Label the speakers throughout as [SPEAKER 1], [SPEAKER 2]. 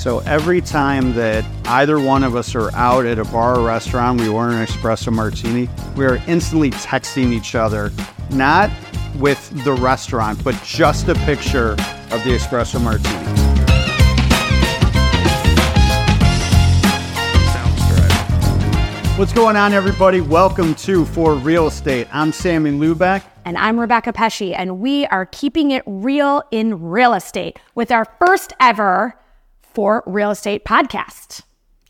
[SPEAKER 1] So every time that either one of us are out at a bar or restaurant, we order an espresso martini, we are instantly texting each other, not with the restaurant, but just a picture of the espresso martini. What's going on, everybody? Welcome to For Real Estate. I'm Sammy Lubeck.
[SPEAKER 2] And I'm Rebecca Pesche, and we are keeping it real in real estate with our first ever For Real Estate podcast.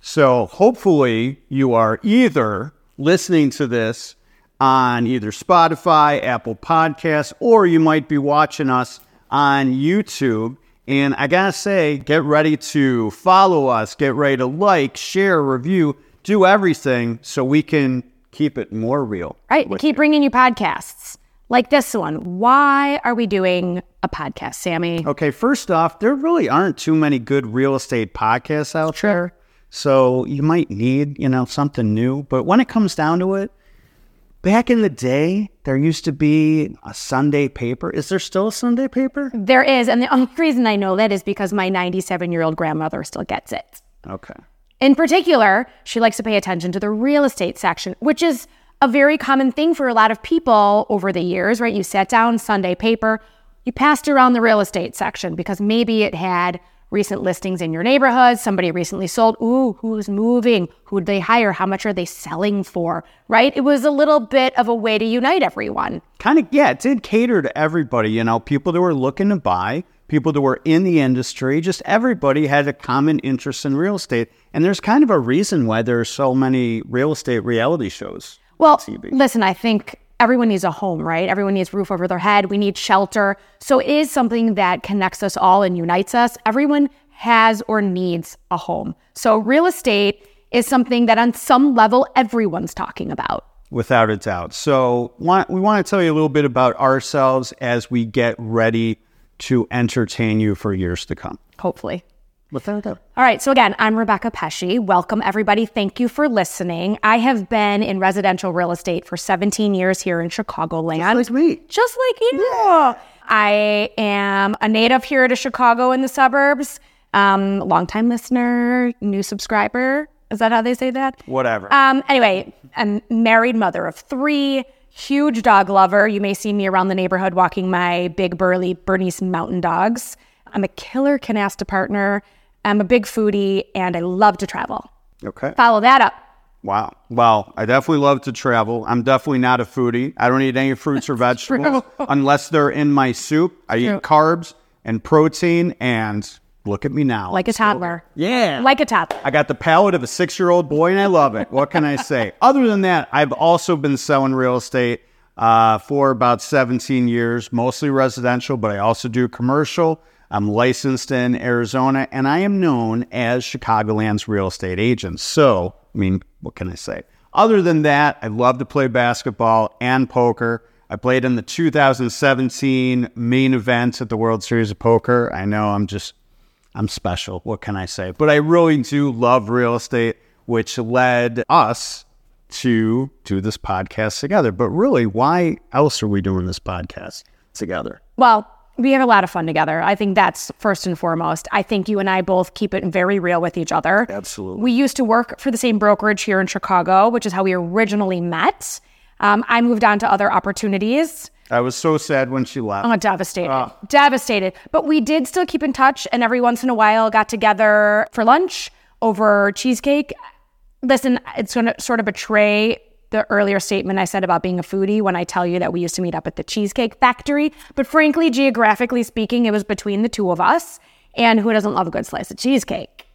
[SPEAKER 1] So, hopefully, you are either listening to this on either Spotify, Apple Podcasts, or you might be watching us on YouTube. And I gotta say, get ready to follow us, get ready to like, share, review, do everything so we can keep it more real.
[SPEAKER 2] Right. Keep
[SPEAKER 1] you.
[SPEAKER 2] bringing you podcasts like this one. Why are we doing a podcast, Sammy?
[SPEAKER 1] Okay, first off, there really aren't too many good real estate podcasts out
[SPEAKER 2] Sure.
[SPEAKER 1] there. So you might need, you know, something new. But when it comes down to it, back in the day, there used to be a Sunday paper. Is there still a Sunday paper?
[SPEAKER 2] There is. And the only reason I know that is because my 97 year old grandmother still gets it.
[SPEAKER 1] Okay.
[SPEAKER 2] In particular, she likes to pay attention to the real estate section, which is a very common thing for a lot of people over the years, right? You sat down, Sunday paper, you passed around the real estate section because maybe it had recent listings in your neighborhood, somebody recently sold, ooh, who's moving, who'd they hire, how much are they selling for, right? It was a little bit of a way to unite everyone.
[SPEAKER 1] Kind of, yeah, it did cater to everybody, you know, people that were looking to buy, people that were in the industry, just everybody had a common interest in real estate. And there's kind of a reason why there are so many real estate reality shows.
[SPEAKER 2] Well,
[SPEAKER 1] TV.
[SPEAKER 2] listen, I think everyone needs a home, right? Everyone needs roof over their head. We need shelter. So it is something that connects us all and unites us. Everyone has or needs a home. So real estate is something that on some level everyone's talking about.
[SPEAKER 1] Without a doubt. So, we want to tell you a little bit about ourselves as we get ready to entertain you for years to come.
[SPEAKER 2] Hopefully.
[SPEAKER 1] Without a doubt.
[SPEAKER 2] All right. So, again, I'm Rebecca Pesche. Welcome, everybody. Thank you for listening. I have been in residential real estate for 17 years here in Chicagoland.
[SPEAKER 1] Like me.
[SPEAKER 2] Just like you. Yeah. I am a native here to Chicago in the suburbs. Um, longtime listener, new subscriber. Is that how they say that?
[SPEAKER 1] Whatever.
[SPEAKER 2] Um, anyway, I'm married mother of three, huge dog lover. You may see me around the neighborhood walking my big burly Bernese mountain dogs. I'm a killer canasta partner. I'm a big foodie and I love to travel.
[SPEAKER 1] okay.
[SPEAKER 2] Follow that up.
[SPEAKER 1] Wow. Well, I definitely love to travel. I'm definitely not a foodie. I don't eat any fruits or vegetables unless they're in my soup. I eat carbs and protein, and look at me now.
[SPEAKER 2] Like a toddler.
[SPEAKER 1] yeah.
[SPEAKER 2] Like a toddler.
[SPEAKER 1] I got the palate of a six year old boy and I love it. What can I say? Other than that, I've also been selling real estate uh, for about 17 years, mostly residential, but I also do commercial. I'm licensed in Arizona and I am known as Chicagoland's real estate agent. So, I mean, what can I say? Other than that, I love to play basketball and poker. I played in the 2017 main event at the World Series of Poker. I know I'm just I'm special. What can I say? But I really do love real estate, which led us to do this podcast together. But really, why else are we doing this podcast together?
[SPEAKER 2] Well, we have a lot of fun together. I think that's first and foremost. I think you and I both keep it very real with each other.
[SPEAKER 1] Absolutely.
[SPEAKER 2] We used to work for the same brokerage here in Chicago, which is how we originally met. Um, I moved on to other opportunities.
[SPEAKER 1] I was so sad when she left.
[SPEAKER 2] Oh, devastated. Devastated. But we did still keep in touch and every once in a while got together for lunch over cheesecake. Listen, it's going to sort of betray the earlier statement I said about being a foodie when I tell you that we used to meet up at the Cheesecake Factory. But frankly, geographically speaking, it was between the two of us. And who doesn't love a good slice of cheesecake?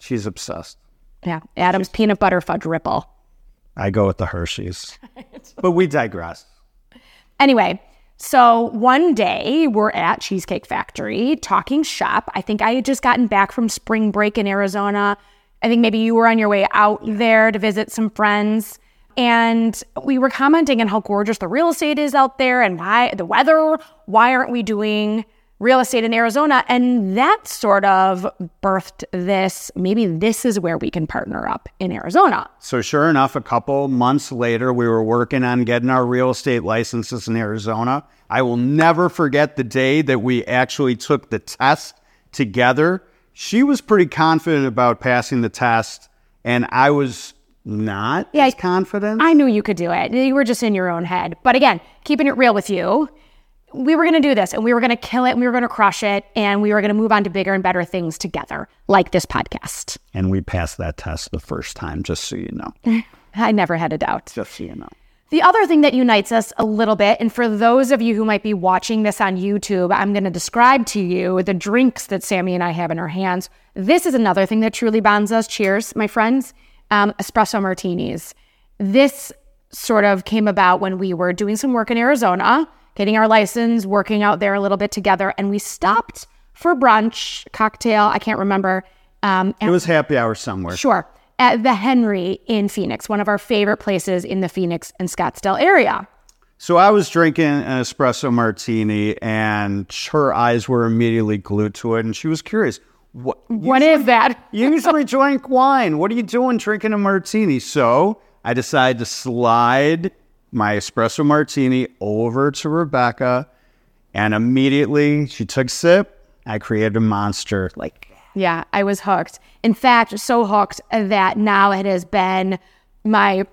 [SPEAKER 1] She's obsessed.
[SPEAKER 2] Yeah, Adam's peanut butter fudge ripple.
[SPEAKER 1] I go with the Hershey's. but we digress.
[SPEAKER 2] Anyway, so one day we're at Cheesecake Factory talking shop. I think I had just gotten back from spring break in Arizona. I think maybe you were on your way out there to visit some friends. And we were commenting on how gorgeous the real estate is out there and why the weather, why aren't we doing real estate in Arizona? And that sort of birthed this maybe this is where we can partner up in Arizona.
[SPEAKER 1] So sure enough, a couple months later, we were working on getting our real estate licenses in Arizona. I will never forget the day that we actually took the test together She was pretty confident about passing the test, and I was not
[SPEAKER 2] Yeah,
[SPEAKER 1] as confident.
[SPEAKER 2] I knew you could do it. You were just in your own head. But again, keeping it real with you, we were going to do this and we were going to kill it and we were going to crush it and we were going to move on to bigger and better things together, like this podcast.
[SPEAKER 1] and we passed that test the first time, just so you know.
[SPEAKER 2] I never had a doubt.
[SPEAKER 1] Just so you know.
[SPEAKER 2] The other thing that unites us a little bit, and for those of you who might be watching this on YouTube, I'm going to describe to you the drinks that Sammy and I have in our hands. This is another thing that truly bonds us. Cheers, my friends. Um, espresso martinis. This sort of came about when we were doing some work in Arizona, getting our license, working out there a little bit together, and we stopped for brunch, cocktail, I can't remember. Um,
[SPEAKER 1] It was happy hour somewhere.
[SPEAKER 2] Sure. At the Henry in Phoenix, one of our favorite places in the Phoenix and Scottsdale area.
[SPEAKER 1] So I was drinking an espresso martini, and her eyes were immediately glued to it, and she was curious. What?
[SPEAKER 2] What is that?
[SPEAKER 1] Usually drink wine. What are you doing drinking a martini? So I decided to slide my espresso martini over to Rebecca, and immediately she took sip. I created a monster. Like,
[SPEAKER 2] Yeah, I was hooked. In fact, so hooked that now it has been my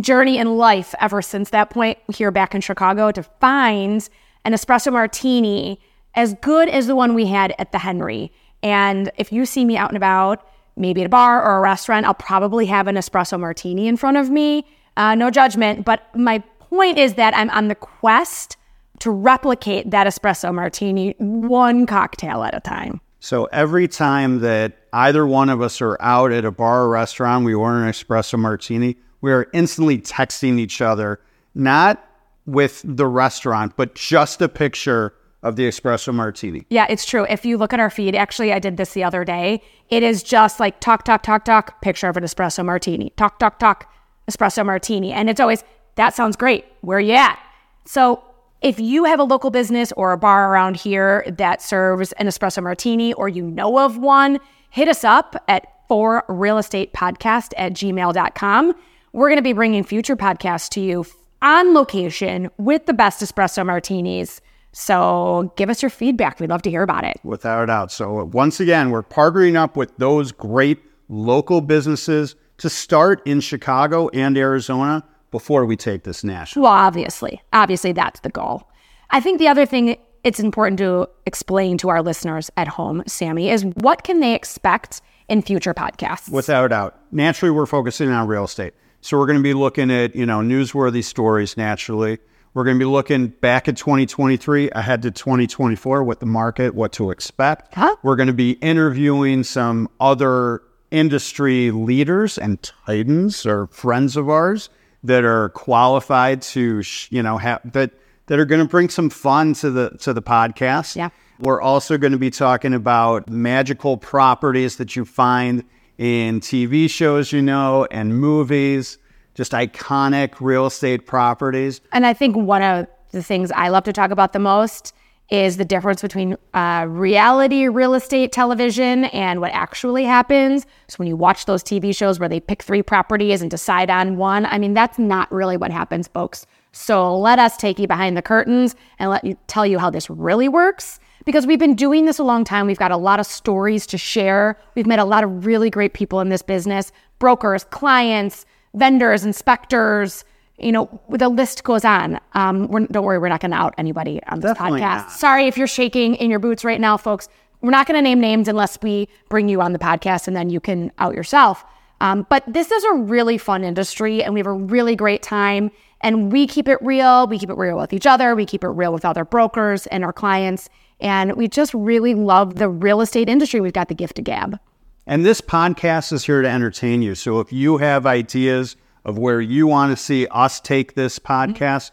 [SPEAKER 2] journey in life ever since that point here back in Chicago to find an espresso martini as good as the one we had at the Henry. And if you see me out and about, maybe at a bar or a restaurant, I'll probably have an espresso martini in front of me. Uh, no judgment, but my point is that I'm on the quest to replicate that espresso martini one cocktail at a time.
[SPEAKER 1] so every time that either one of us are out at a bar or restaurant, we order an espresso martini, we are instantly texting each other, not with the restaurant, but just a picture of the espresso martini.
[SPEAKER 2] Yeah, it's true. If you look at our feed, actually, I did this the other day. It is just like talk, talk, talk, talk, picture of an espresso martini. Talk, talk, talk, espresso martini. And it's always, that sounds great. Where are you at? So if you have a local business or a bar around here that serves an espresso martini or you know of one, hit us up at for real estate podcast at gmail.com. We're going to be bringing future podcasts to you on location with the best espresso martinis. So give us your feedback. We'd love to hear about it.
[SPEAKER 1] without a doubt. So uh, once again, we're partnering up with those great local businesses to start in Chicago and Arizona before we take this national.
[SPEAKER 2] Well, obviously, obviously that's the goal. I think the other thing it's important to explain to our listeners at home, Sammy, is what can they expect in future podcasts?
[SPEAKER 1] Without a doubt. Naturally, we're focusing on real estate. So we're going to be looking at, you know, newsworthy stories naturally. We're going to be looking back at 2023, ahead to 2024, what the market, what to expect.
[SPEAKER 2] Huh?
[SPEAKER 1] We're going to be interviewing some other industry leaders and titans or friends of ours that are qualified to, sh- you know, have that that are going to bring some fun to the to the podcast.
[SPEAKER 2] Yeah.
[SPEAKER 1] We're also going to be talking about magical properties that you find in TV shows, you know, and movies, just iconic real estate properties.
[SPEAKER 2] And I think one of the things I love to talk about the most is the difference between uh, reality real estate television and what actually happens. So when you watch those TV shows where they pick three properties and decide on one, I mean, that's not really what happens, folks. So let us take you behind the curtains and let you tell you how this really works. Because we've been doing this a long time. We've got a lot of stories to share. We've met a lot of really great people in this business brokers, clients, vendors, inspectors, you know, the list goes on. Um, we're, don't worry, we're not going to out anybody on this
[SPEAKER 1] Definitely
[SPEAKER 2] podcast.
[SPEAKER 1] not.
[SPEAKER 2] Sorry if you're shaking in your boots right now, folks. We're not going to name names unless we bring you on the podcast and then you can out yourself. Um, but this is a really fun industry and we have a really great time. And we keep it real. We keep it real with each other. We keep it real with other brokers and our clients. And we just really love the real estate industry. We've got the gift of gab.
[SPEAKER 1] And this podcast is here to entertain you. So if you have ideas of where you want to see us take this podcast,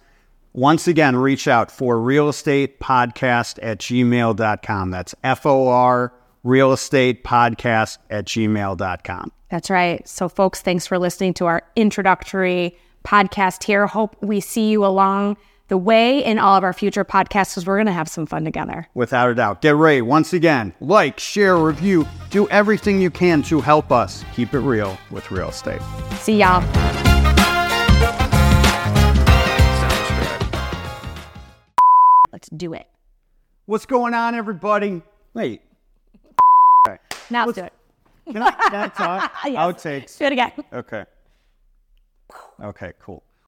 [SPEAKER 1] once again, reach out for real estate podcast at gmail.com. That's F O R real estate podcast at gmail.com.
[SPEAKER 2] That's right. So, folks, thanks for listening to our introductory podcast here. Hope we see you along the way in all of our future podcasts because we're going to have some fun together.
[SPEAKER 1] Without a doubt. Get ready. Once again, like, share, review, do everything you can to help us keep it real with real estate.
[SPEAKER 2] See y'all. Let's do it.
[SPEAKER 1] What's going on, everybody? Wait. Okay.
[SPEAKER 2] Now let's do it.
[SPEAKER 1] Can I, can I talk?
[SPEAKER 2] Yes.
[SPEAKER 1] Outtakes.
[SPEAKER 2] Do it again.
[SPEAKER 1] Okay. Okay, cool.